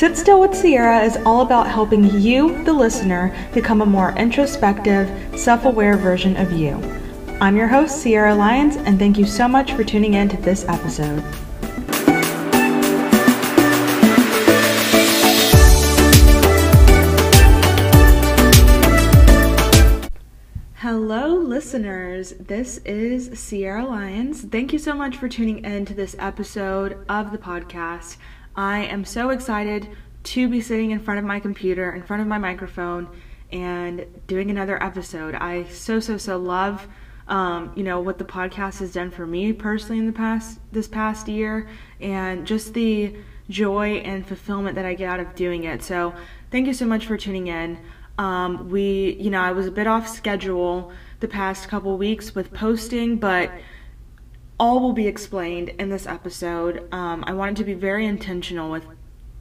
Sit Still with Sierra is all about helping you, the listener, become a more introspective, self aware version of you. I'm your host, Sierra Lyons, and thank you so much for tuning in to this episode. Hello, listeners. This is Sierra Lyons. Thank you so much for tuning in to this episode of the podcast. I am so excited to be sitting in front of my computer, in front of my microphone, and doing another episode. I so so so love, um, you know, what the podcast has done for me personally in the past this past year, and just the joy and fulfillment that I get out of doing it. So thank you so much for tuning in. Um, we, you know, I was a bit off schedule the past couple weeks with posting, but all will be explained in this episode. Um, I wanted to be very intentional with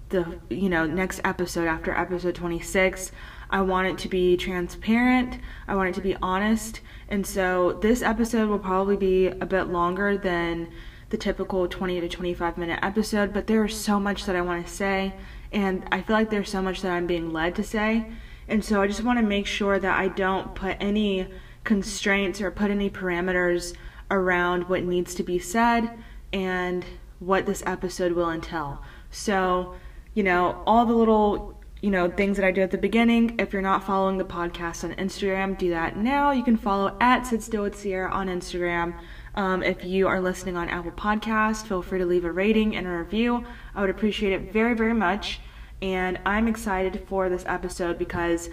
the you know next episode after episode 26 i want it to be transparent. I want it to be honest. And so this episode will probably be a bit longer than the typical 20 to 25 minute episode but there is so much that i want to say and i feel like there's so much that i'm being led to say. And so i just want to make sure that i don't put any constraints or put any parameters around what needs to be said and what this episode will entail. So, you know, all the little you know things that I do at the beginning. If you're not following the podcast on Instagram, do that now. You can follow at Sit Still with Sierra on Instagram. Um, if you are listening on Apple Podcast, feel free to leave a rating and a review. I would appreciate it very, very much. And I'm excited for this episode because,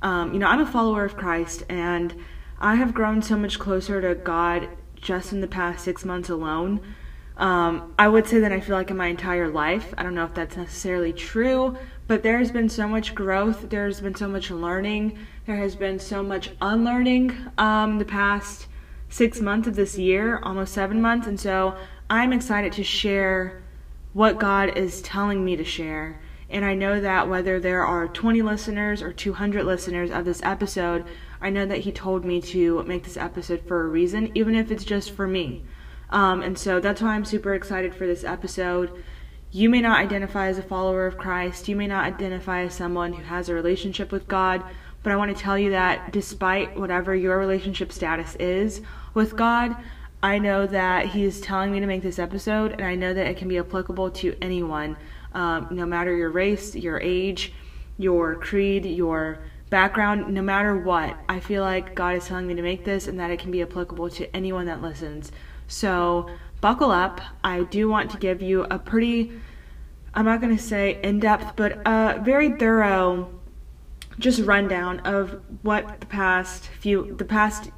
um, you know, I'm a follower of Christ and I have grown so much closer to God just in the past six months alone. Um, I would say that I feel like in my entire life. I don't know if that's necessarily true, but there has been so much growth. There's been so much learning. There has been so much unlearning um, the past six months of this year, almost seven months. And so I'm excited to share what God is telling me to share. And I know that whether there are 20 listeners or 200 listeners of this episode, I know that he told me to make this episode for a reason, even if it's just for me. Um, and so that's why I'm super excited for this episode. You may not identify as a follower of Christ, you may not identify as someone who has a relationship with God, but I want to tell you that despite whatever your relationship status is with God, I know that He is telling me to make this episode, and I know that it can be applicable to anyone, um, no matter your race, your age, your creed, your background, no matter what, I feel like God is telling me to make this and that it can be applicable to anyone that listens. So buckle up. I do want to give you a pretty, I'm not going to say in depth, but a very thorough just rundown of what the past few, the past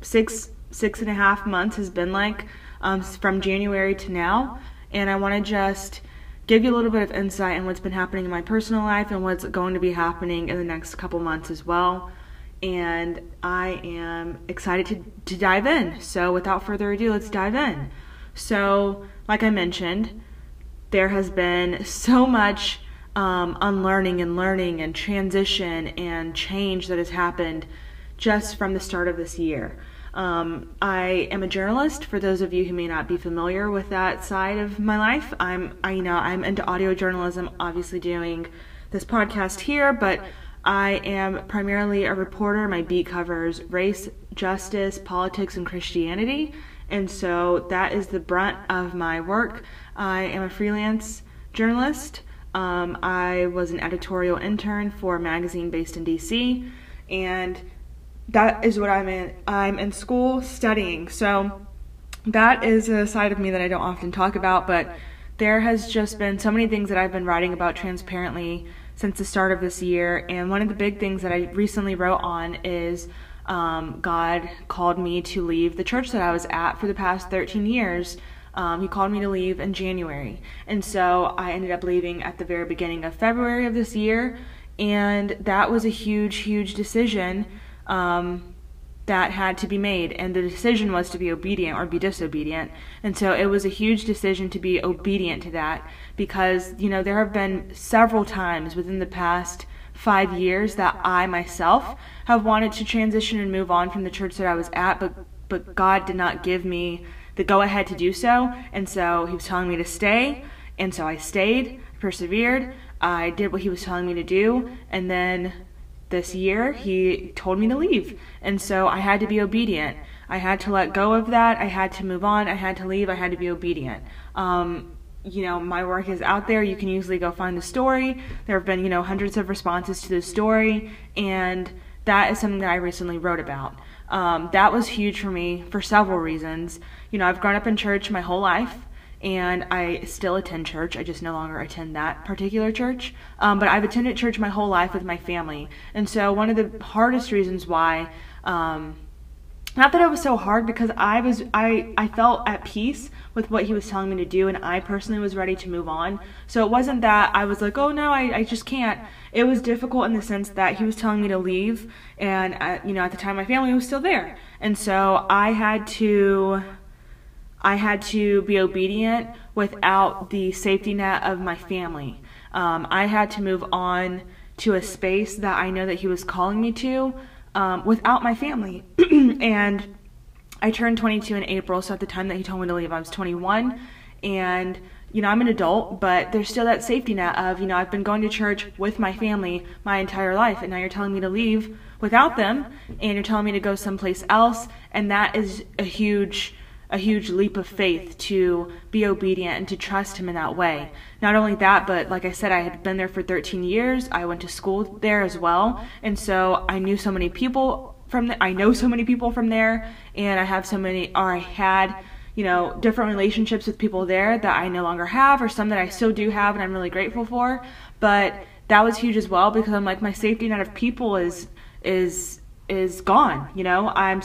six, six and a half months has been like um, from January to now. And I want to just give you a little bit of insight in what's been happening in my personal life and what's going to be happening in the next couple months as well. And I am excited to, to dive in. So, without further ado, let's dive in. So, like I mentioned, there has been so much um, unlearning and learning and transition and change that has happened just from the start of this year. Um, I am a journalist. For those of you who may not be familiar with that side of my life, I'm I you know I'm into audio journalism. Obviously, doing this podcast here, but I am primarily a reporter. My beat covers race, justice, politics, and Christianity, and so that is the brunt of my work. I am a freelance journalist. Um, I was an editorial intern for a magazine based in DC, and that is what I'm in. I'm in school studying. So that is a side of me that I don't often talk about, but there has just been so many things that I've been writing about transparently since the start of this year. And one of the big things that I recently wrote on is um, God called me to leave the church that I was at for the past 13 years. Um, he called me to leave in January. And so I ended up leaving at the very beginning of February of this year. And that was a huge, huge decision um, that had to be made, and the decision was to be obedient or be disobedient. And so it was a huge decision to be obedient to that because, you know, there have been several times within the past five years that I myself have wanted to transition and move on from the church that I was at, but but God did not give me the go ahead to do so, and so He was telling me to stay, and so I stayed persevered. I did what he was telling me to do, and then this year he told me to leave. And so I had to be obedient. I had to let go of that. I had to move on. I had to leave. I had to be obedient. Um, you know, my work is out there. You can easily go find the story. There have been, you know, hundreds of responses to the story, and that is something that I recently wrote about. Um, that was huge for me for several reasons. You know, I've grown up in church my whole life and I still attend church. I just no longer attend that particular church. Um, but I've attended church my whole life with my family. And so, one of the hardest reasons why, um, not that it was so hard because I was I I felt at peace with what he was telling me to do and I personally was ready to move on. So it wasn't that I was like, "Oh no, I I just can't." It was difficult in the sense that he was telling me to leave and at, you know, at the time my family was still there. And so I had to I had to be obedient without the safety net of my family. Um, I had to move on to a space that I know that he was calling me to um, without my family. and I turned 22 in April, so at the time that he told me to leave, I was 21. And, you know, I'm an adult, but there's still that safety net of, you know, I've been going to church with my family my entire life, and now you're telling me to leave without them, and you're telling me to go someplace else. And that is a huge a huge leap of faith to be obedient and to trust him in that way. Not only that, but like I said, I had been there for 13 years. I went to school there as well. And so I knew so many people from the, I know so many people from there and I have so many or I had you know different relationships with people there that I no longer have or some that I still do have and I'm really grateful for but that was huge as well because I'm like my safety net of people is is is gone. You know, I'm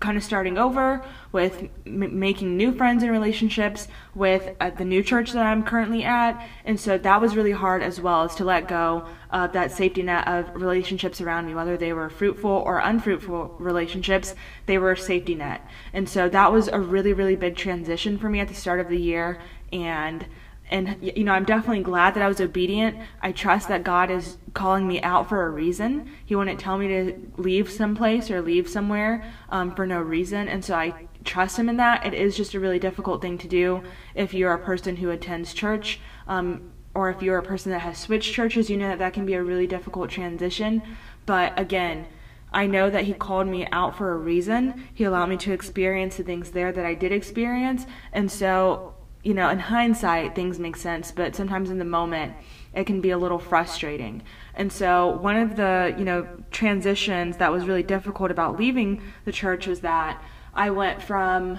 kind of starting over with making new friends and relationships with uh, the new church that I'm currently at. And so that was really hard as well as to let go of that safety net of relationships around me, whether they were fruitful or unfruitful relationships, they were a safety net. And so that was a really, really big transition for me at the start of the year. And and you know i'm definitely glad that i was obedient. I trust that god is calling me out for a reason. He wouldn't tell me to leave someplace or leave somewhere um, for no reason. And so i trust him in that. It is just a really difficult thing to do if you're a person who attends church um, or if you're a person that has switched churches you know that that can be a really difficult transition. But again I know that He called me out for a reason. He allowed me to experience the things there that I did experience. And so you know, in hindsight, things make sense, but sometimes in the moment, it can be a little frustrating. And so, one of the, you know, transitions that was really difficult about leaving the church was that I went from,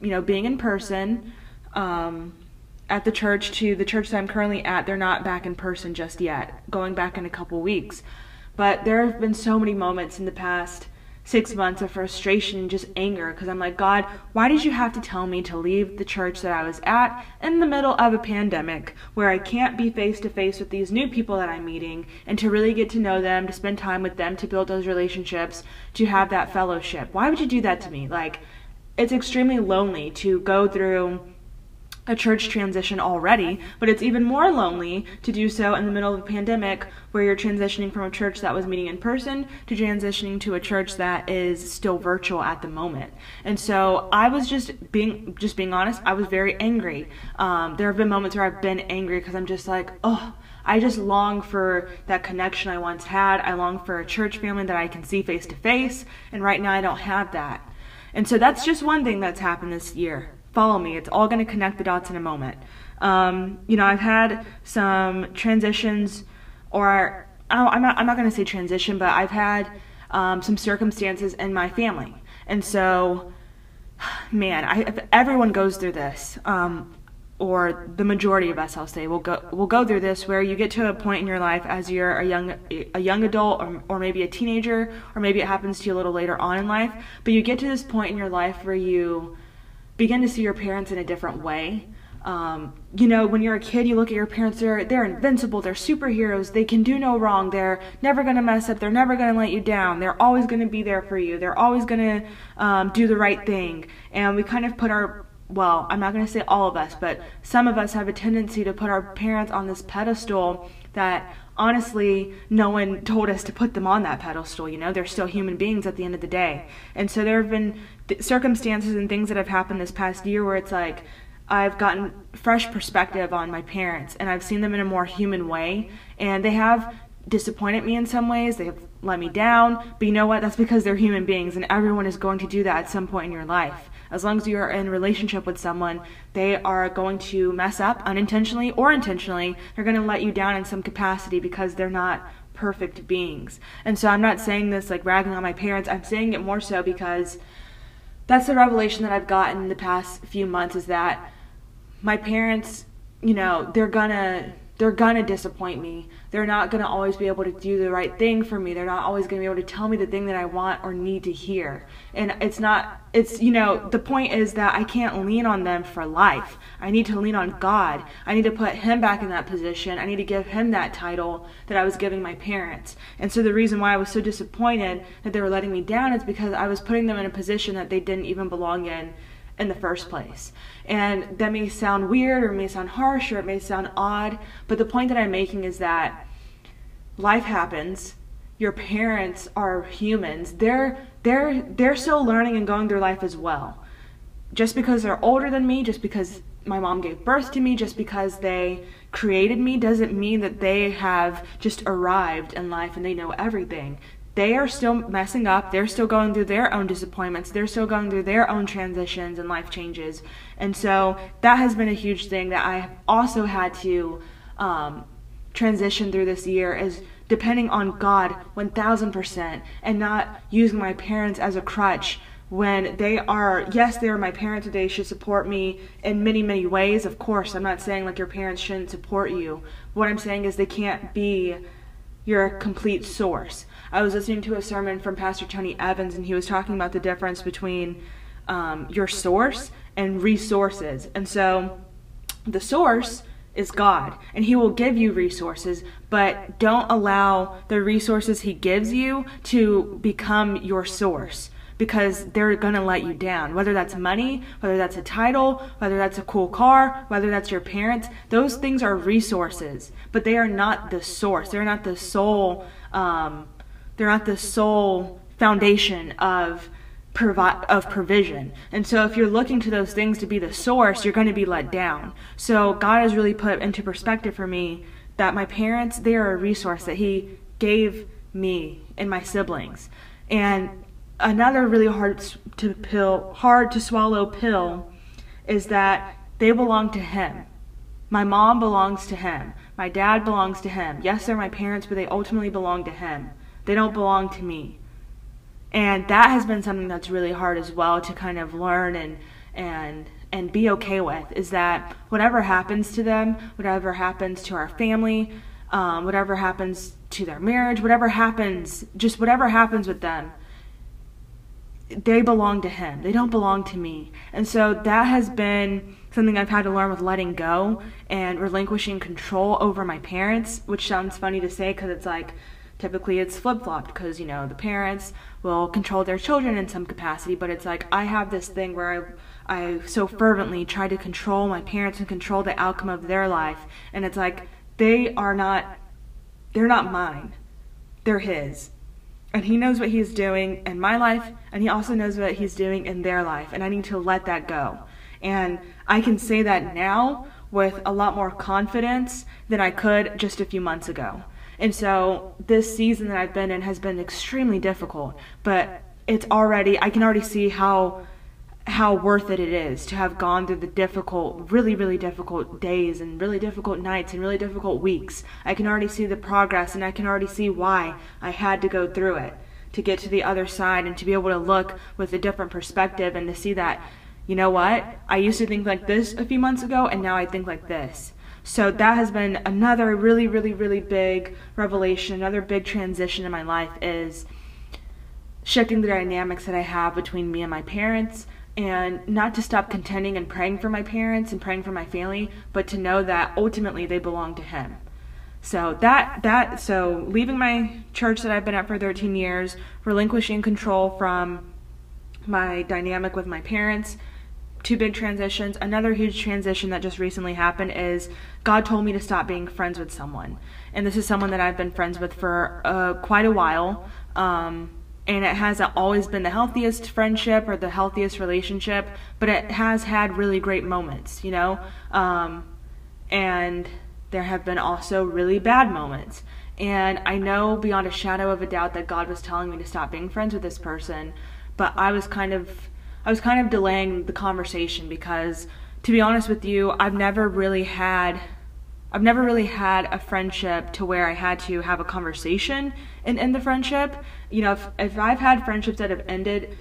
you know, being in person um, at the church to the church that I'm currently at. They're not back in person just yet, going back in a couple weeks. But there have been so many moments in the past six months of frustration and just anger because I'm like, God, why did you have to tell me to leave the church that I was at in the middle of a pandemic where I can't be face to face with these new people that I'm meeting and to really get to know them, to spend time with them, to build those relationships, to have that fellowship? Why would you do that to me? Like, it's extremely lonely to go through a church transition already, but it's even more lonely to do so in the middle of a pandemic where you're transitioning from a church that was meeting in person to transitioning to a church that is still virtual at the moment. And so I was just being just being honest, I was very angry. Um, there have been moments where I've been angry because I'm just like, oh, I just long for that connection I once had. I long for a church family that I can see face to face, and right now I don't have that. And so that's just one thing that's happened this year follow me. It's all going to connect the dots in a moment. Um, you know, I've had some transitions, or I'm not, I'm not going to say transition, but I've had um, some circumstances in my family. And so, man, I, everyone goes through this. Um, or the majority of us, I'll say, will go will go through this, where you get to a point in your life as you're a young a young adult, or, or maybe a teenager, or maybe it happens to you a little later on in life. But you get to this point in your life where you begin to see your parents in a different way. Um, you know, when you're a kid, you look at your parents, they're, they're invincible, they're superheroes, they can do no wrong, they're never gonna mess up, they're never gonna let you down, they're always gonna be there for you, they're always gonna um, do the right thing. And we kind of put our, well, I'm not gonna say all of us, but some of us have a tendency to put our parents on this pedestal that honestly, no one told us to put them on that pedestal. You know, they're still human beings at the end of the day. And so there have been th- circumstances and things that have happened this past year where it's like, I've gotten fresh perspective on my parents and I've seen them in a more human way and they have disappointed me in some ways. They have let me down. But you know what? That's because they're human beings and everyone is going to do that at some point in your life. As long as you are in relationship with someone, they are going to mess up unintentionally or intentionally. They're going to let you down in some capacity because they're not perfect beings. And so I'm not saying this like ragging on my parents. I'm saying it more so because that's the revelation that I've gotten in the past few months is that my parents, you know, they're gonna they're gonna disappoint me. They're not gonna always be able to do the right thing for me. They're not always gonna be able to tell me the thing that I want or need to hear. And it's not, it's, you know, the point is that I can't lean on them for life. I need to lean on God. I need to put Him back in that position. I need to give Him that title that I was giving my parents. And so the reason why I was so disappointed that they were letting me down is because I was putting them in a position that they didn't even belong in in the first place. And that may sound weird or may sound harsh or it may sound odd, but the point that I'm making is that life happens. Your parents are humans. They're they're they're still learning and going through life as well. Just because they're older than me, just because my mom gave birth to me, just because they created me doesn't mean that they have just arrived in life and they know everything they are still messing up. They're still going through their own disappointments. They're still going through their own transitions and life changes. And so that has been a huge thing that I have also had to um, transition through this year is depending on God 1000% and not using my parents as a crutch when they are yes they are my parents they should support me in many many ways of course i'm not saying like your parents shouldn't support you what i'm saying is they can't be your complete source I was listening to a sermon from Pastor Tony Evans, and he was talking about the difference between um, your source and resources. And so, the source is God, and He will give you resources, but don't allow the resources He gives you to become your source because they're going to let you down. Whether that's money, whether that's a title, whether that's a cool car, whether that's your parents, those things are resources, but they are not the source. They're not the sole um, they're not the sole foundation of provi- of provision. And so if you're looking to those things to be the source, you're going to be let down. So God has really put into perspective for me that my parents, they are a resource that he gave me and my siblings. And another really hard to pill, hard to swallow pill is that they belong to him. My mom belongs to him. My dad belongs to him. Yes, they're my parents, but they ultimately belong to him. They don't belong to me. And that has been something that's really hard as well to kind of learn and and and be okay with is that whatever happens to them, whatever happens to our family, um, whatever happens to their marriage, whatever happens, just whatever happens with them, they belong to him. They don't belong to me. And so that has been something I've had to learn with letting go and relinquishing control over my parents, which sounds funny to say because it's like typically it's flip-flopped because you know the parents will control their children in some capacity but it's like i have this thing where i i so fervently try to control my parents and control the outcome of their life and it's like they are not they're not mine they're his and he knows what he's doing in my life and he also knows what he's doing in their life and i need to let that go. And i can say that now with a lot more confidence than i could just a few months ago. And so this season that I've been in has been extremely difficult, but it's already I can already see how how worth it it is to have gone through the difficult, really, really difficult days and really difficult nights and really difficult weeks. I can already see the progress and I can already see why I had to go through it to get to the other side and to be able to look with a different perspective and to see that, you know what, I used to think like this a few months ago and now I think like this. So that has been another really, really, really big revelation, another big transition in my life is shifting the dynamics that I have between me and my parents and not to stop contending and praying for my parents and praying for my family, but to know that ultimately they belong to him. So that that so leaving my church that I've been at for 13 years, relinquishing control from my dynamic with my parents, two big transitions. Another huge transition that just recently happened is God told me to stop being friends with someone. And this is someone that I've been friends with for uh, quite a while. Um, and it hasn't always been the healthiest friendship or the healthiest relationship, but it has had really great moments, you know? Um, and there have been also really bad moments. And I know beyond a shadow of a doubt that God was telling me to stop being friends with this person, but I was kind of I was kind of delaying the conversation because to be honest with you, I've never really had I've never really had a friendship to where I had to have a conversation and end the friendship. You know, if, if I've had friendships that have ended,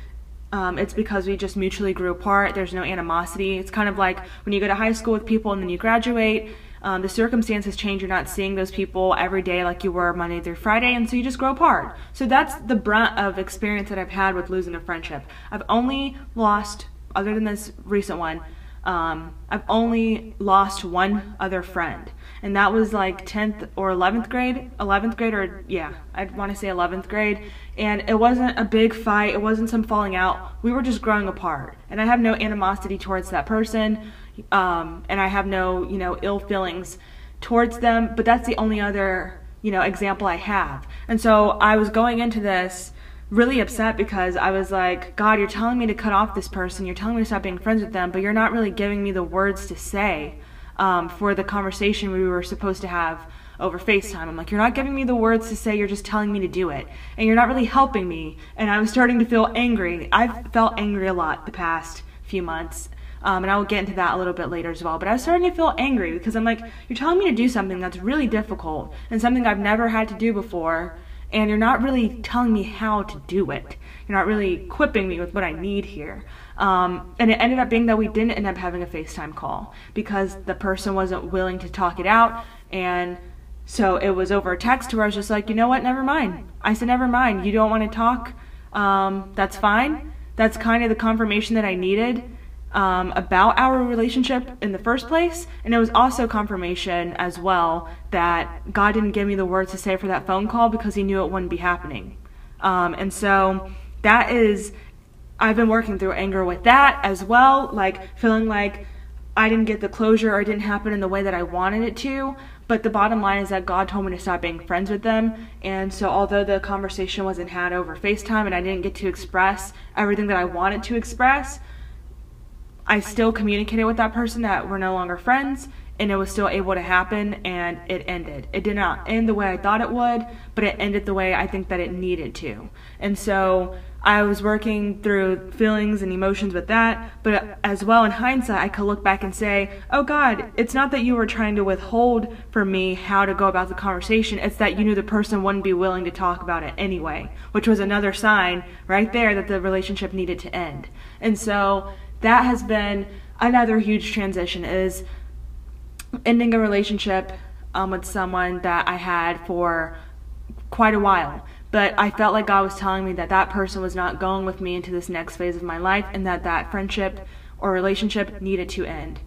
um, it's because we just mutually grew apart. There's no animosity. It's kind of like when you go to high school with people and then you graduate um, the circumstances change. You're not seeing those people every day like you were Monday through Friday, and so you just grow apart. So that's the brunt of experience that I've had with losing a friendship. I've only lost, other than this recent one, um, I've only lost one other friend, and that was like 10th or 11th grade, 11th grade, or yeah, I'd want to say 11th grade. And it wasn't a big fight, it wasn't some falling out. We were just growing apart, and I have no animosity towards that person um, and I have no, you know, ill feelings towards them. But that's the only other, you know, example I have. And so I was going into this really upset because I was like, God, you're telling me to cut off this person. You're telling me to stop being friends with them, but you're not really giving me the words to say um, for the conversation we were supposed to have over FaceTime. I'm like, you're not giving me the words to say, you're just telling me to do it. And you're not really helping me. And I was starting to feel angry. I've felt angry a lot the past few months. Um, and I will get into that a little bit later as well. But I was starting to feel angry because I'm like, you're telling me to do something that's really difficult and something I've never had to do before, and you're not really telling me how to do it. You're not really equipping me with what I need here. Um, and it ended up being that we didn't end up having a FaceTime call because the person wasn't willing to talk it out. And so it was over a text where I was just like, you know what, never mind. I said, never mind. You don't want to talk? Um, that's fine. That's kind of the confirmation that I needed um, about our relationship in the first place. And it was also confirmation as well that God didn't give me the words to say for that phone call because He knew it wouldn't be happening. Um, and so that is, I've been working through anger with that as well, like feeling like I didn't get the closure or it didn't happen in the way that I wanted it to. But the bottom line is that God told me to stop being friends with them. And so, although the conversation wasn't had over FaceTime and I didn't get to express everything that I wanted to express, I still communicated with that person that we're no longer friends and it was still able to happen and it ended. It did not end the way I thought it would, but it ended the way I think that it needed to. And so I was working through feelings and emotions with that, but as well in hindsight, I could look back and say, oh God, it's not that you were trying to withhold from me how to go about the conversation, it's that you knew the person wouldn't be willing to talk about it anyway, which was another sign right there that the relationship needed to end. And so that has been another huge transition is ending a relationship um, with someone that I had for quite a while. But I felt like God was telling me that that person was not going with me into this next phase of my life and that that friendship or relationship needed to end.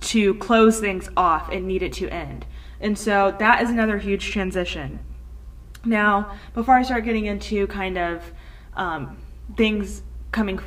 To close things off, it needed to end. And so that is another huge transition. Now, before I start getting into kind of um, things coming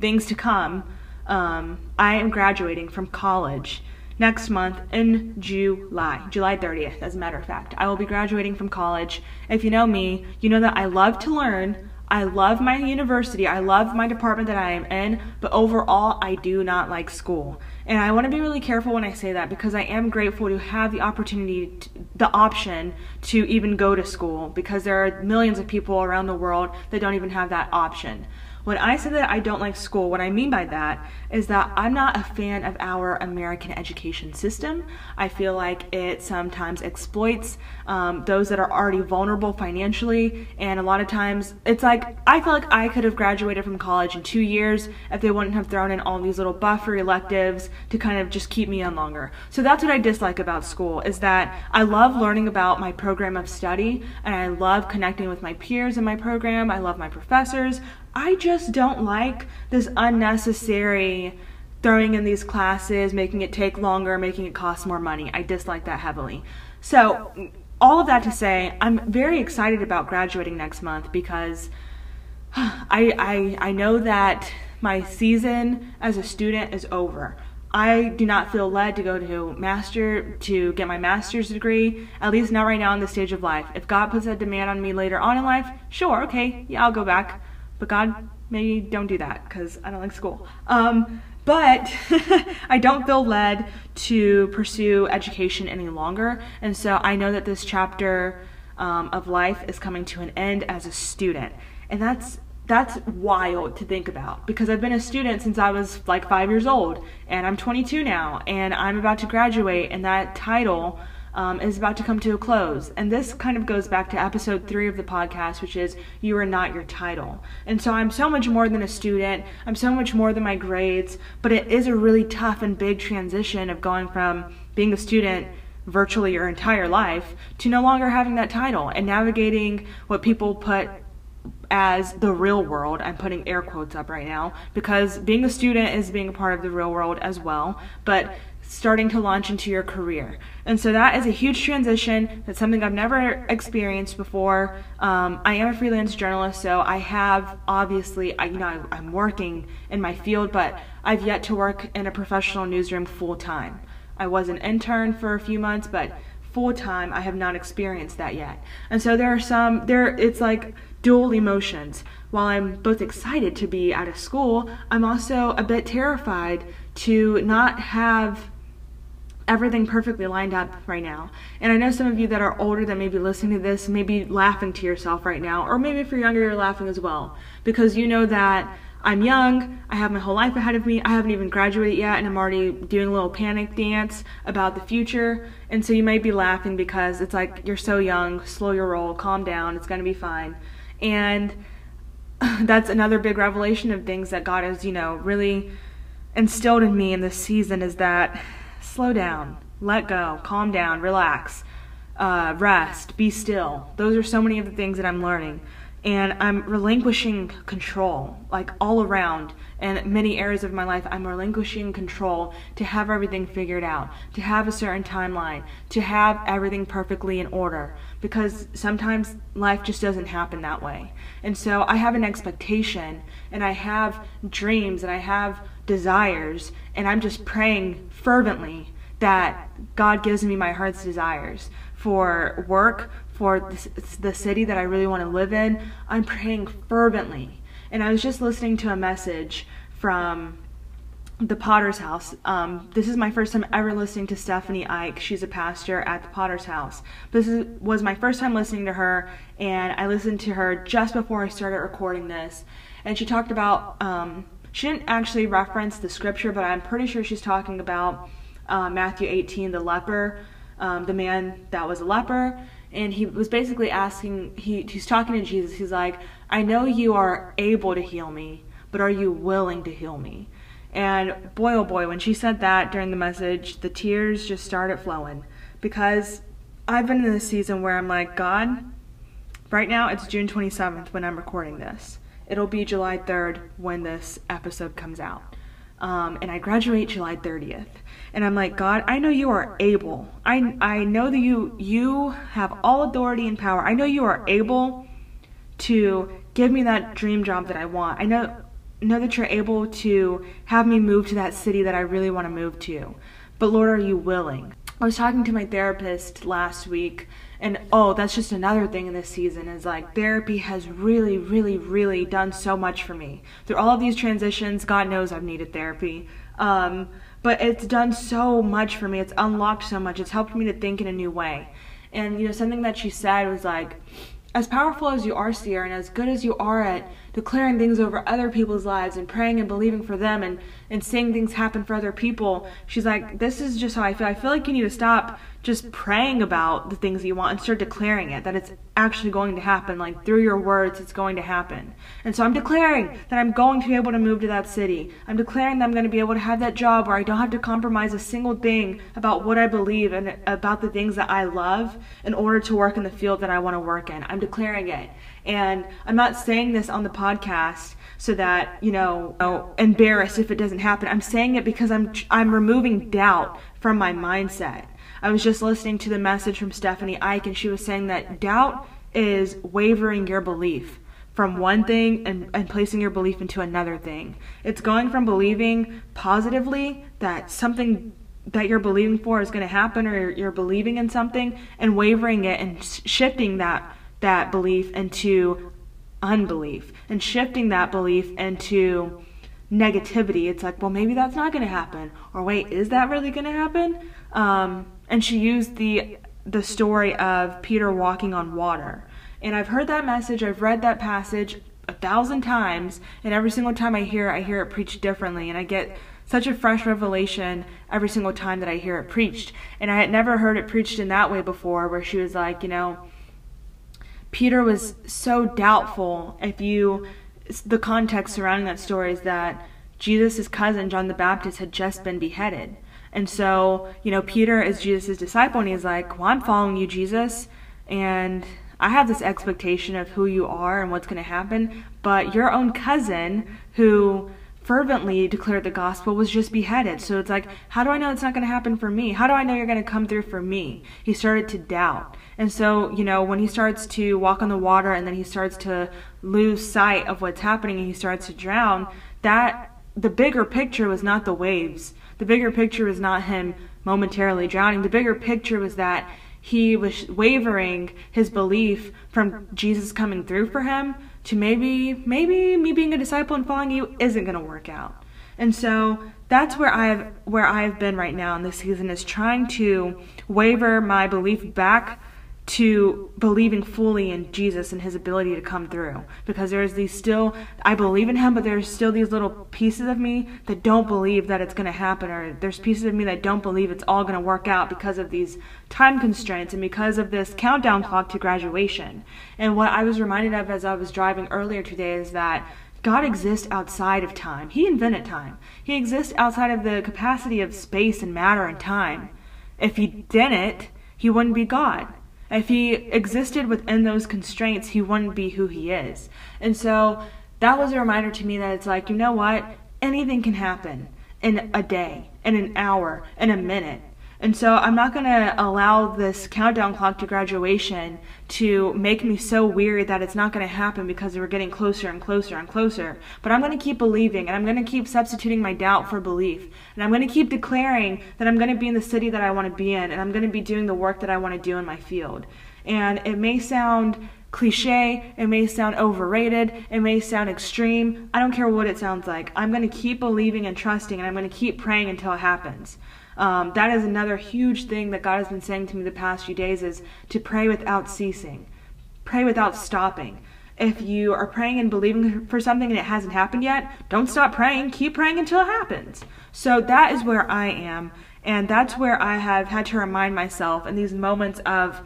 things to come, um, I am graduating from college next month in July, July 30th, as a matter of fact. I will be graduating from college. If you know me, you know that I love to learn. I love my university. I love my department that I am in, but overall, I do not like school. And I want to be really careful when I say that because I am grateful to have the opportunity, to, the option to even go to school because there are millions of people around the world that don't even have that option. When I say that I don't like school, what I mean by that is that I'm not a fan of our American education system. I feel like it sometimes exploits um, those that are already vulnerable financially, and a lot of times it's like I feel like I could have graduated from college in two years if they wouldn't have thrown in all these little buffer electives to kind of just keep me on longer. So that's what I dislike about school is that I love learning about my program of study and I love connecting with my peers in my program. I love my professors. I just don't like this unnecessary throwing in these classes, making it take longer, making it cost more money. I dislike that heavily. So, all of that to say, I'm very excited about graduating next month because I, I, I know that my season as a student is over. I do not feel led to go to master to get my master's degree, at least not right now in this stage of life. If God puts that demand on me later on in life, sure, okay, yeah, I'll go back. But God, maybe don't do that because I don't like school. Um, but I don't feel led to pursue education any longer, and so I know that this chapter um, of life is coming to an end as a student, and that's that's wild to think about because I've been a student since I was like five years old, and I'm 22 now, and I'm about to graduate, and that title um, is about to come to a close. And this kind of goes back to episode three of the podcast, which is You Are Not Your Title. And so I'm so much more than a student, I'm so much more than my grades, but it is a really tough and big transition of going from being a student virtually your entire life to no longer having that title and navigating what people put as the real world. I'm putting air quotes up right now because being a student is being a part of the real world as well, but starting to launch into your career. And so that is a huge transition. That's something I've never experienced before. Um, I am a freelance journalist, so I have obviously, I, you know, I, I'm working in my field, but I've yet to work in a professional newsroom full time. I was an intern for a few months, but full time, I have not experienced that yet. And so there are some, there, it's like, dual emotions. While I'm both excited to be out of school, I'm also a bit terrified to not have everything perfectly lined up right now. And I know some of you that are older that may be listening to this may be laughing to yourself right now, or maybe if you're younger, you're laughing as well, because you know that I'm young, I have my whole life ahead of me, I haven't even graduated yet, and I'm already doing a little panic dance about the future. And so you might be laughing because it's like, you're so young, slow your roll, calm down, it's gonna be fine. And that's another big revelation of things that God has, you know, really instilled in me in this season is that slow down, let go, calm down, relax, uh, rest, be still. Those are so many of the things that I'm learning. And I'm relinquishing control, like all around in many areas of my life, I'm relinquishing control to have everything figured out, to have a certain timeline, to have everything perfectly in order. Because sometimes life just doesn't happen that way. And so I have an expectation, and I have dreams, and I have desires, and I'm just praying fervently that God gives me my heart's desires for work, for the city that I really want to live in. I'm praying fervently and I was just listening to a message from the Potter's House. Um, this is my first time ever listening to Stephanie Ike. She's a pastor at the Potter's House. This is, was my first time listening to her, and I listened to her just before I started recording this. And she talked about, um, she didn't actually reference the scripture, but I'm pretty sure she's talking about uh, Matthew 18, the leper, um, the man that was a leper. And he was basically asking, he, he's talking to Jesus. He's like, I know you are able to heal me, but are you willing to heal me? And boy, oh boy, when she said that during the message, the tears just started flowing because I've been in this season where I'm like, God, right now it's June 27th when I'm recording this. It'll be July 3rd when this episode comes out. Um, and I graduate July 30th. And I'm like, God, I know you are able. I, I know that you you have all authority and power. I know you are able to give me that dream job that I want. I know know that you're able to have me move to that city that I really want to move to. But Lord, are you willing? I was talking to my therapist last week and oh, that's just another thing in this season is like therapy has really, really, really done so much for me. Through all of these transitions, God knows I've needed therapy. Um, but it's done so much for me. It's unlocked so much. It's helped me to think in a new way. And you know, something that she said was like, as powerful as you are, Sierra, and as good as you are at declaring things over other people's lives and praying and believing for them and, and seeing things happen for other people, she's like, this is just how I feel. I feel like you need to stop just praying about the things that you want and start declaring it, that it's actually going to happen. Like through your words, it's going to happen. And so I'm declaring that I'm going to be able to move to that city. I'm declaring that I'm going to be able to have that job where I don't have to compromise a single thing about what I believe and about the things that I love in order to work in the field that I want to work in. I'm declaring it. And I'm not saying this on the podcast so that, you know, embarrassed if it doesn't happen. I'm saying it because I'm I'm removing doubt from my mindset. I was just listening to the message from Stephanie Ike, and she was saying that doubt is wavering your belief from one thing and, and placing your belief into another thing. It's going from believing positively that something that you're believing for is going to happen or you're believing in something and wavering it and shifting that that belief into unbelief and shifting that belief into negativity. It's like, well, maybe that's not going to happen, or wait, is that really going to happen? Um, and she used the the story of Peter walking on water. And I've heard that message, I've read that passage a thousand times, and every single time I hear it, I hear it preached differently, and I get such a fresh revelation every single time that I hear it preached. And I had never heard it preached in that way before, where she was like, you know, Peter was so doubtful if you the context surrounding that story is that Jesus' cousin, John the Baptist, had just been beheaded. And so, you know, Peter is Jesus' disciple, and he's like, Well, I'm following you, Jesus, and I have this expectation of who you are and what's going to happen, but your own cousin, who fervently declared the gospel was just beheaded. So it's like, how do I know it's not going to happen for me? How do I know you're going to come through for me? He started to doubt. And so, you know, when he starts to walk on the water and then he starts to lose sight of what's happening and he starts to drown, that the bigger picture was not the waves. The bigger picture was not him momentarily drowning. The bigger picture was that he was wavering his belief from Jesus coming through for him to maybe maybe me being a disciple and following you isn't going to work out. And so that's where I've where I've been right now in this season is trying to waver my belief back to believing fully in Jesus and his ability to come through because there's these still I believe in him but there's still these little pieces of me that don't believe that it's going to happen or there's pieces of me that don't believe it's all going to work out because of these time constraints and because of this countdown clock to graduation. And what I was reminded of as I was driving earlier today is that God exists outside of time. He invented time. He exists outside of the capacity of space and matter and time. If he didn't, he wouldn't be God. If he existed within those constraints, he wouldn't be who he is. And so that was a reminder to me that it's like, you know what? Anything can happen in a day, in an hour, in a minute. And so I'm not going to allow this countdown clock to graduation to make me so weary that it's not going to happen because we're getting closer and closer and closer. But I'm going to keep believing and I'm going to keep substituting my doubt for belief. And I'm going to keep declaring that I'm going to be in the city that I want to be in and I'm going to be doing the work that I want to do in my field. And it may sound cliche, it may sound overrated, it may sound extreme. I don't care what it sounds like. I'm going to keep believing and trusting and I'm going to keep praying until it happens. Um, that is another huge thing that God has been saying to me the past few days is to pray without ceasing, pray without stopping. If you are praying and believing for something and it hasn't happened yet, don't stop praying. Keep praying until it happens. So that is where I am. And that's where I have had to remind myself in these moments of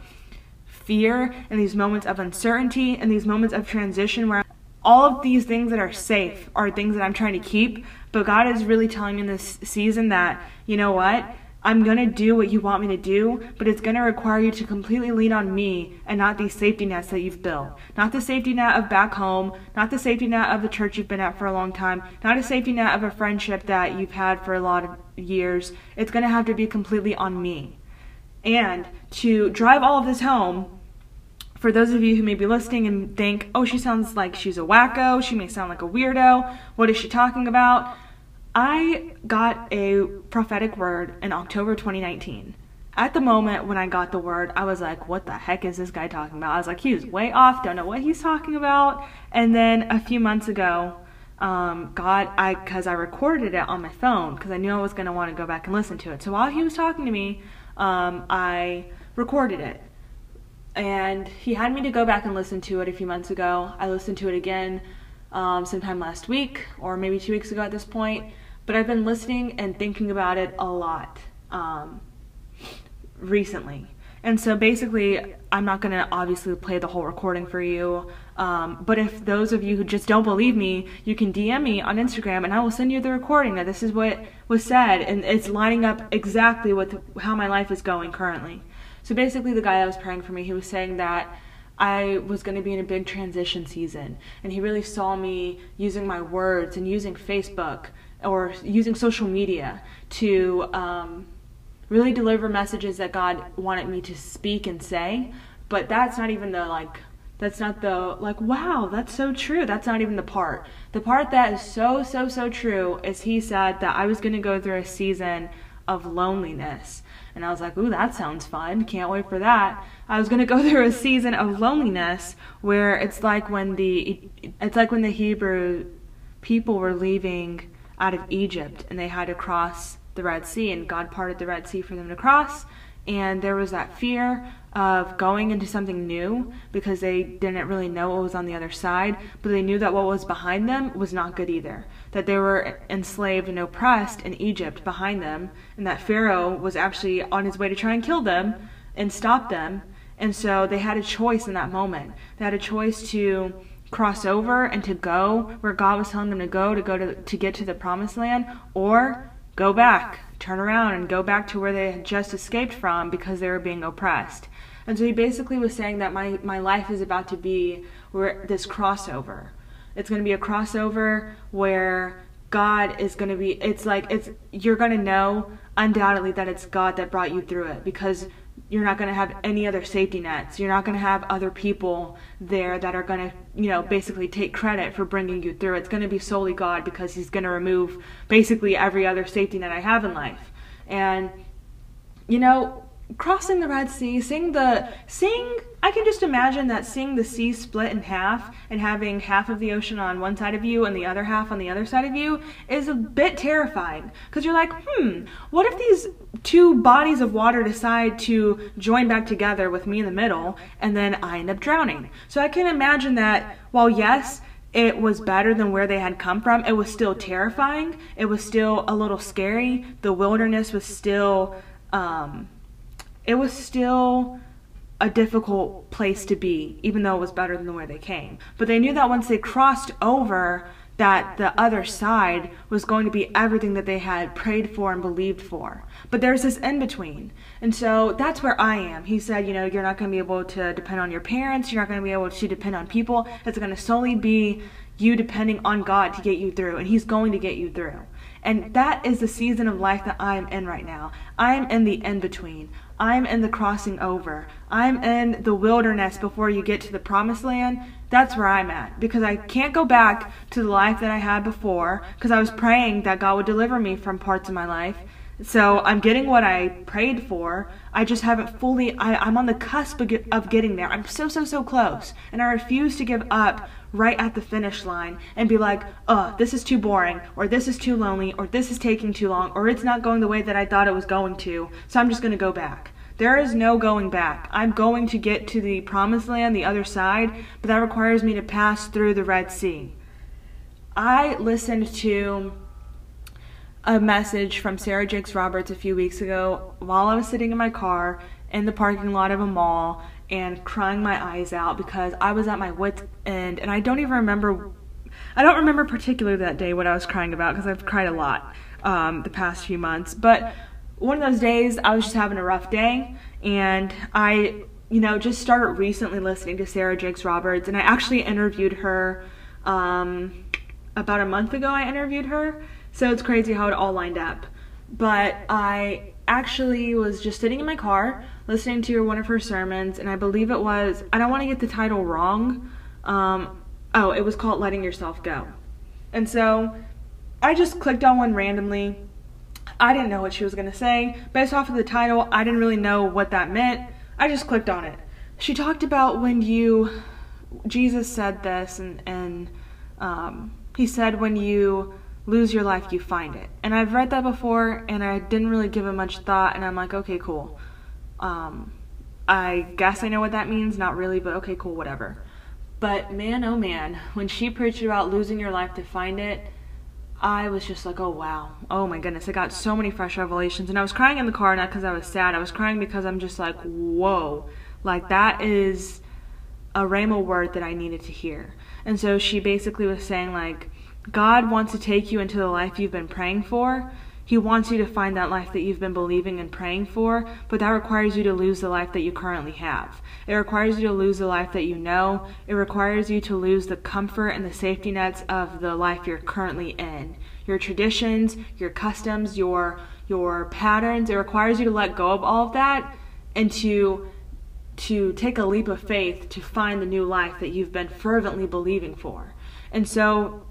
fear, in these moments of uncertainty, in these moments of transition where all of these things that are safe are things that I'm trying to keep, but God is really telling me in this season that, you know what? I'm going to do what you want me to do, but it's going to require you to completely lean on me and not these safety nets that you've built. Not the safety net of back home, not the safety net of the church you've been at for a long time, not a safety net of a friendship that you've had for a lot of years. It's going to have to be completely on me. And to drive all of this home, for those of you who may be listening and think, oh, she sounds like she's a wacko, she may sound like a weirdo, what is she talking about? I got a prophetic word in October 2019. At the moment when I got the word, I was like, what the heck is this guy talking about? I was like, he's way off, don't know what he's talking about. And then a few months ago, um, God, I, cause I recorded it on my phone, cause I knew I was gonna wanna go back and listen to it. So while he was talking to me, um, I recorded it. And he had me to go back and listen to it a few months ago. I listened to it again um, sometime last week, or maybe two weeks ago at this point but I've been listening and thinking about it a lot um, recently. And so basically, I'm not going to obviously play the whole recording for you. Um, but if those of you who just don't believe me, you can DM me on Instagram and I will send you the recording that this is what was said. And it's lining up exactly with how my life is going currently. So basically, the guy that was praying for me, he was saying that I was going to be in a big transition season. And he really saw me using my words and using Facebook or using social media to um, really deliver messages that God wanted me to speak and say. But that's not even the like That's not the, like, wow, that's so true. That's not even the part. The part that is so, so, so true is he said that I was going to go through a season of loneliness. And I was like, ooh, that sounds fun. Can't wait for that. I was going to go through a season of loneliness where it's like when the, it's like when the Hebrew people were leaving out of Egypt and they had to cross the Red Sea and God parted the Red Sea for them to cross and there was that fear of going into something new because they didn't really know what was on the other side, but they knew that what was behind them was not good either. That they were enslaved and oppressed in Egypt behind them, and that Pharaoh was actually on his way to try and kill them and stop them. And so they had a choice in that moment. They had a choice to cross over and to go where God was telling them to go to go to to get to the promised land or go back turn around and go back to where they had just escaped from because they were being oppressed. And so he basically was saying that my, my life is about to be where this crossover. It's going to be a crossover where God is going to be it's like it's you're going to know undoubtedly that it's God that brought you through it because you're not going to have any other safety nets. You're not going to have other people there that are going to, you know, basically take credit for bringing you through. It's going to be solely God because He's going to remove basically every other safety net I have in life. And, you know, crossing the Red Sea, seeing the seeing I can just imagine that seeing the sea split in half and having half of the ocean on one side of you and the other half on the other side of you is a bit terrifying because you're like, "Hmm, what if these two bodies of water decide to join back together with me in the middle and then I end up drowning?" So I can imagine that while yes, it was better than where they had come from. It was still terrifying. It was still a little scary. The wilderness was still um, it was still a difficult place to be, even though it was better than where they came. But they knew that once they crossed over, that the other side was going to be everything that they had prayed for and believed for. But there's this in between. And so that's where I am. He said, you know, you're not going to be able to depend on your parents, you're not going to be able to depend on people. It's going to solely be you depending on God to get you through, and He's going to get you through. And that is the season of life that I am in right now. I am in the in between. I'm in the crossing over. I'm in the wilderness before you get to the promised land. That's where I'm at because I can't go back to the life that I had before because I was praying that God would deliver me from parts of my life. So I'm getting what I prayed for. I just haven't fully, I, am on the cusp of, of getting there. I'm so, so, so close. And I refuse to give up right at the finish line and be like, oh, this is too boring, or this is too lonely, or this is taking too long, or it's not going the way that I thought it was going to, so I'm just going to go back. There is no going back. I'm going to get to the promised land, the other side, but that requires me to pass through the Red Sea. I listened to a message from Sarah Jakes Roberts a few weeks ago while I was sitting in my car in the parking lot of a mall and crying my eyes out because I was at my wit's end and I don't even remember I don't remember particularly that day what I was crying about because I've cried a lot um, the past few months. But one of those days I was just having a rough day and I, you know, just started recently listening to Sarah Jakes Roberts and I actually interviewed her um, about a month ago. I interviewed her, so it's crazy how it all lined up. But I actually was just sitting in my car listening to one of her sermons, and I believe it was, I don't want to get the title wrong. Um, oh, it was called Letting Yourself Go. And so I just clicked on one randomly. I didn't know what she was going to say. Based off of the title, I didn't really know what that meant. I just clicked on it. She talked about when you, Jesus said this, and, and um, he said, when you lose your life, you find it. And I've read that before, and I didn't really give it much thought, and I'm like, okay, cool. Um, I guess I know what that means. Not really, but okay, cool, whatever. But man, oh man, when she preached about losing your life to find it, I was just like, oh wow, oh my goodness, I got so many fresh revelations. And I was crying in the car, not because I was sad, I was crying because I'm just like, whoa, like that is a rhema word that I needed to hear. And so she basically was saying, like, God wants to take you into the life you've been praying for, he wants you to find that life that you've been believing and praying for, but that requires you to lose the life that you currently have. It requires you to lose the life that you know. It requires you to lose the comfort and the safety nets of the life you're currently in. Your traditions, your customs, your your patterns. It requires you to let go of all of that and to to take a leap of faith to find the new life that you've been fervently believing for. And so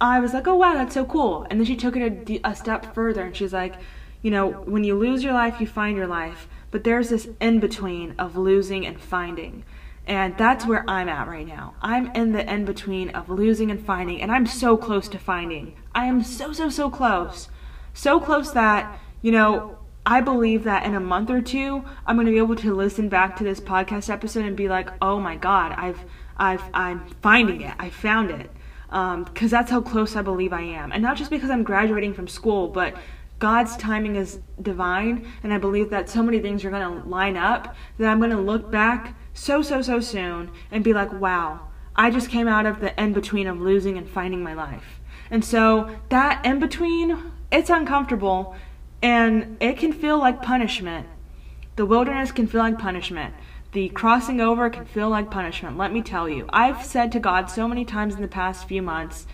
I was like, oh wow, that's so cool. And then she took it a, a step further and she's like, you know, when you lose your life, you find your life. But there's this in between of losing and finding. And that's where I'm at right now. I'm in the in between of losing and finding, and I'm so close to finding. I am so, so, so close. So close that, you know, I believe that in a month or two, I'm going to be able to listen back to this podcast episode and be like, oh my God, I've, I've, I'm finding it. I found it. Because um, that's how close I believe I am. And not just because I'm graduating from school, but God's timing is divine. And I believe that so many things are going to line up that I'm going to look back so, so, so soon and be like, wow, I just came out of the in between of losing and finding my life. And so that in between, it's uncomfortable and it can feel like punishment. The wilderness can feel like punishment. The crossing over can feel like punishment. Let me tell you. I've said to God so many times in the past few months,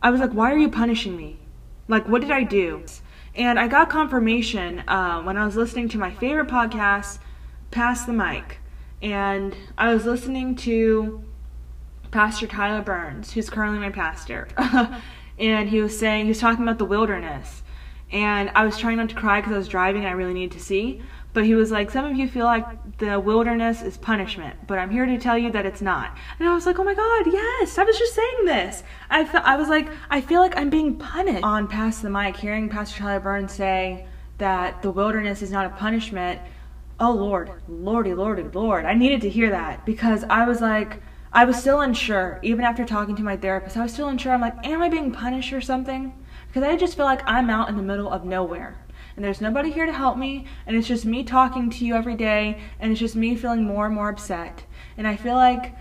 I was like, why are you punishing me? Like, what did I do? And I got confirmation uh, when I was listening to my favorite podcast, Pass the Mic. And I was listening to Pastor Tyler Burns, who's currently my pastor. and he was saying, he was talking about the wilderness and I was trying not to cry because I was driving and I really needed to see. But he was like, Some of you feel like the wilderness is punishment, but I'm here to tell you that it's not. And I was like, Oh my God, yes, I was just saying this. I, fe- I was like, I feel like I'm being punished. On Pass the Mic, hearing Pastor Tyler Burns say that the wilderness is not a punishment, oh Lord, Lordy, Lordy, Lord. I needed to hear that because I was like, I was still unsure, even after talking to my therapist. I was still unsure. I'm like, Am I being punished or something? Because I just feel like I'm out in the middle of nowhere. And there's nobody here to help me. And it's just me talking to you every day. And it's just me feeling more and more upset. And I feel like,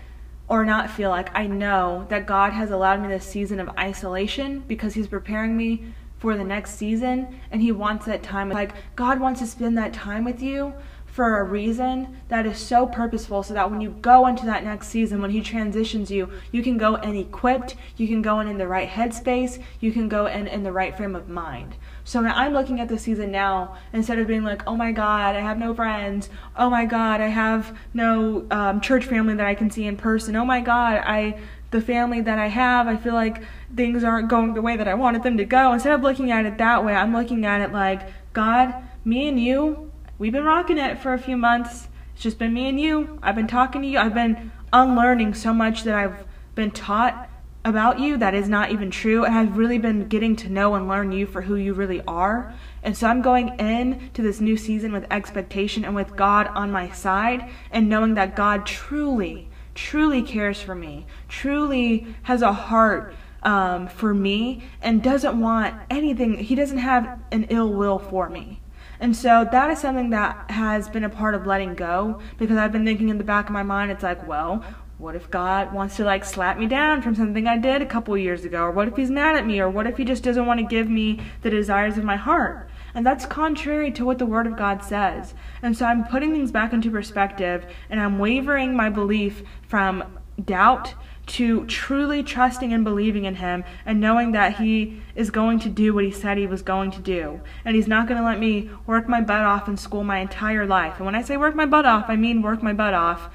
or not feel like, I know that God has allowed me this season of isolation because He's preparing me for the next season. And He wants that time. Like, God wants to spend that time with you for a reason that is so purposeful so that when you go into that next season, when He transitions you, you can go in equipped, you can go in in the right headspace, you can go in in the right frame of mind. So when I'm looking at the season now, instead of being like, oh my God, I have no friends, oh my God, I have no um, church family that I can see in person, oh my God, I the family that I have, I feel like things aren't going the way that I wanted them to go. Instead of looking at it that way, I'm looking at it like, God, me and you, we've been rocking it for a few months. It's just been me and you. I've been talking to you. I've been unlearning so much that I've been taught about you that is not even true. And I've really been getting to know and learn you for who you really are. And so I'm going in to this new season with expectation and with God on my side and knowing that God truly, truly cares for me, truly has a heart um, for me, and doesn't want anything, He doesn't have an ill will for me. And so that is something that has been a part of letting go because I've been thinking in the back of my mind, it's like, well, what if God wants to like slap me down from something I did a couple years ago? Or what if he's mad at me? Or what if he just doesn't want to give me the desires of my heart? And that's contrary to what the Word of God says. And so I'm putting things back into perspective and I'm wavering my belief from doubt to truly trusting and believing in Him and knowing that He is going to do what He said He was going to do. And He's not going to let me work my butt off in school my entire life. And when I say work my butt off, I mean work my butt off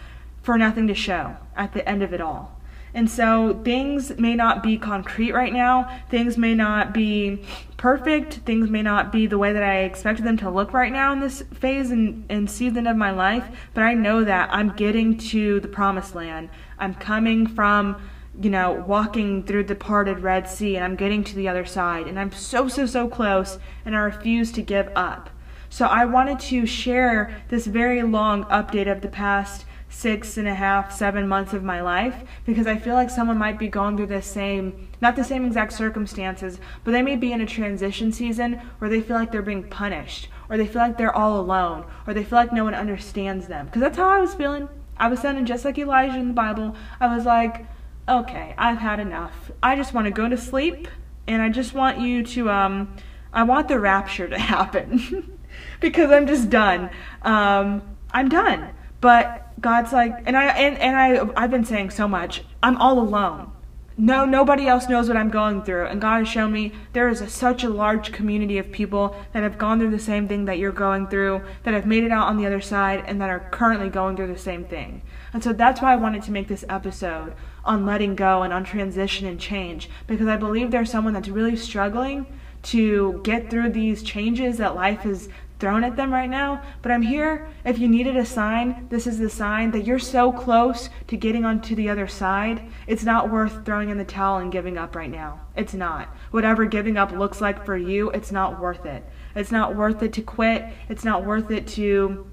for nothing to show at the end of it all. And so things may not be concrete right now. Things may not be perfect. Things may not be the way that I expected them to look right now in this phase and, and season of my life. But I know that I'm getting to the promised land. I'm coming from, you know, walking through the parted Red Sea and I'm getting to the other side. And I'm so, so, so close and I refuse to give up. So I wanted to share this very long update of the past six and a half, seven months of my life because I feel like someone might be going through the same, not the same exact circumstances, but they may be in a transition season where they feel like they're being punished, or they feel like they're all alone, or they feel like no one understands them. Because that's how I was feeling. I was sounding just like Elijah in the Bible. I was like, okay, I've had enough. I just want to go to sleep, and I just want you to, um, I want the rapture to happen because I'm just done. Um, I'm done. But God's like, and I and, and I I've been saying so much. I'm all alone. no nobody else knows what I'm going through and God has shown me there is a, such a large community of people that have gone through the same thing that you're going through that have made it out on the other side and that are currently going through the same thing. And so that's why I wanted to make this episode on letting go and on transition and change because I believe there's someone that's really struggling to get through these changes that life has thrown at them right now, but I'm here. If you needed a sign, this is the sign that you're so close to getting onto the other side. It's not worth throwing in the towel and giving up right now. It's not. Whatever giving up looks like for you, it's not worth it. It's not worth it to quit. It's not worth it to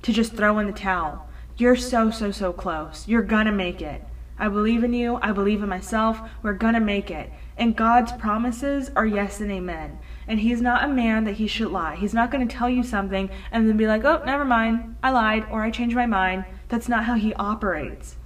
to just throw in the towel. You're so so so close. You're gonna make it. I believe in you. I believe in myself. We're gonna make it. And God's promises are yes and amen. And he's not a man that he should lie. He's not going to tell you something and then be like, oh, never mind, I lied or I changed my mind. That's not how he operates.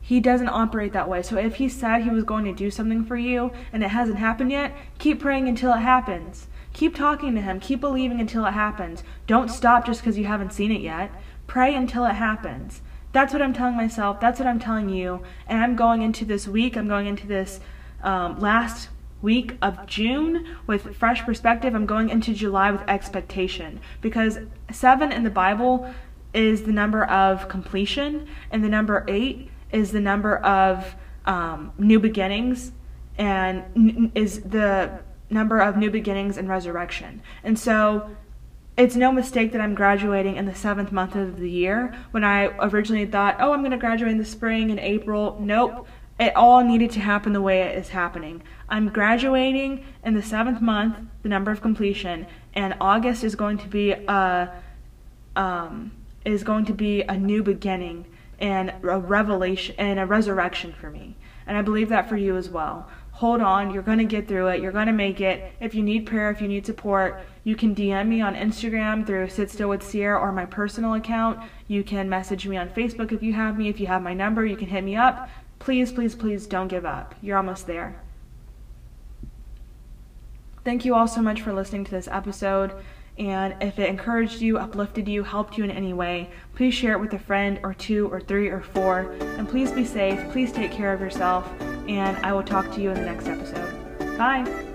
He doesn't operate that way. So if he said he was going to do something for you and it hasn't happened yet, keep praying until it happens. Keep talking to him. Keep believing until it happens. Don't stop just because you haven't seen it yet. Pray until it happens. That's what I'm telling myself. That's what I'm telling you. And I'm going into this week, I'm going into this um, last week of June with fresh perspective. I'm going into July with expectation because seven in the Bible is the number of completion, and the number eight is the number of um, new beginnings, and n- is the number of new beginnings and resurrection. And so it's no mistake that I'm graduating in the seventh month of the year. When I originally thought, oh, I'm going to graduate in the spring in April, nope it all needed to happen the way it is happening. I'm graduating in the seventh month, the number of completion, and August is going to be a um, is going to be a new beginning and a revelation and a resurrection for me. And I believe that for you as well. Hold on, you're going to get through it. You're going to make it. If you need prayer, if you need support, you can DM me on Instagram through Sit Still with Sierra or my personal account. You can message me on Facebook if you have me. If you have my number, you can hit me up. Please, please, please don't give up. You're almost there. Thank you all so much for listening to this episode. And if it encouraged you, uplifted you, helped you in any way, please share it with a friend or two or three or four. And please be safe. Please take care of yourself. And I will talk to you in the next episode. Bye.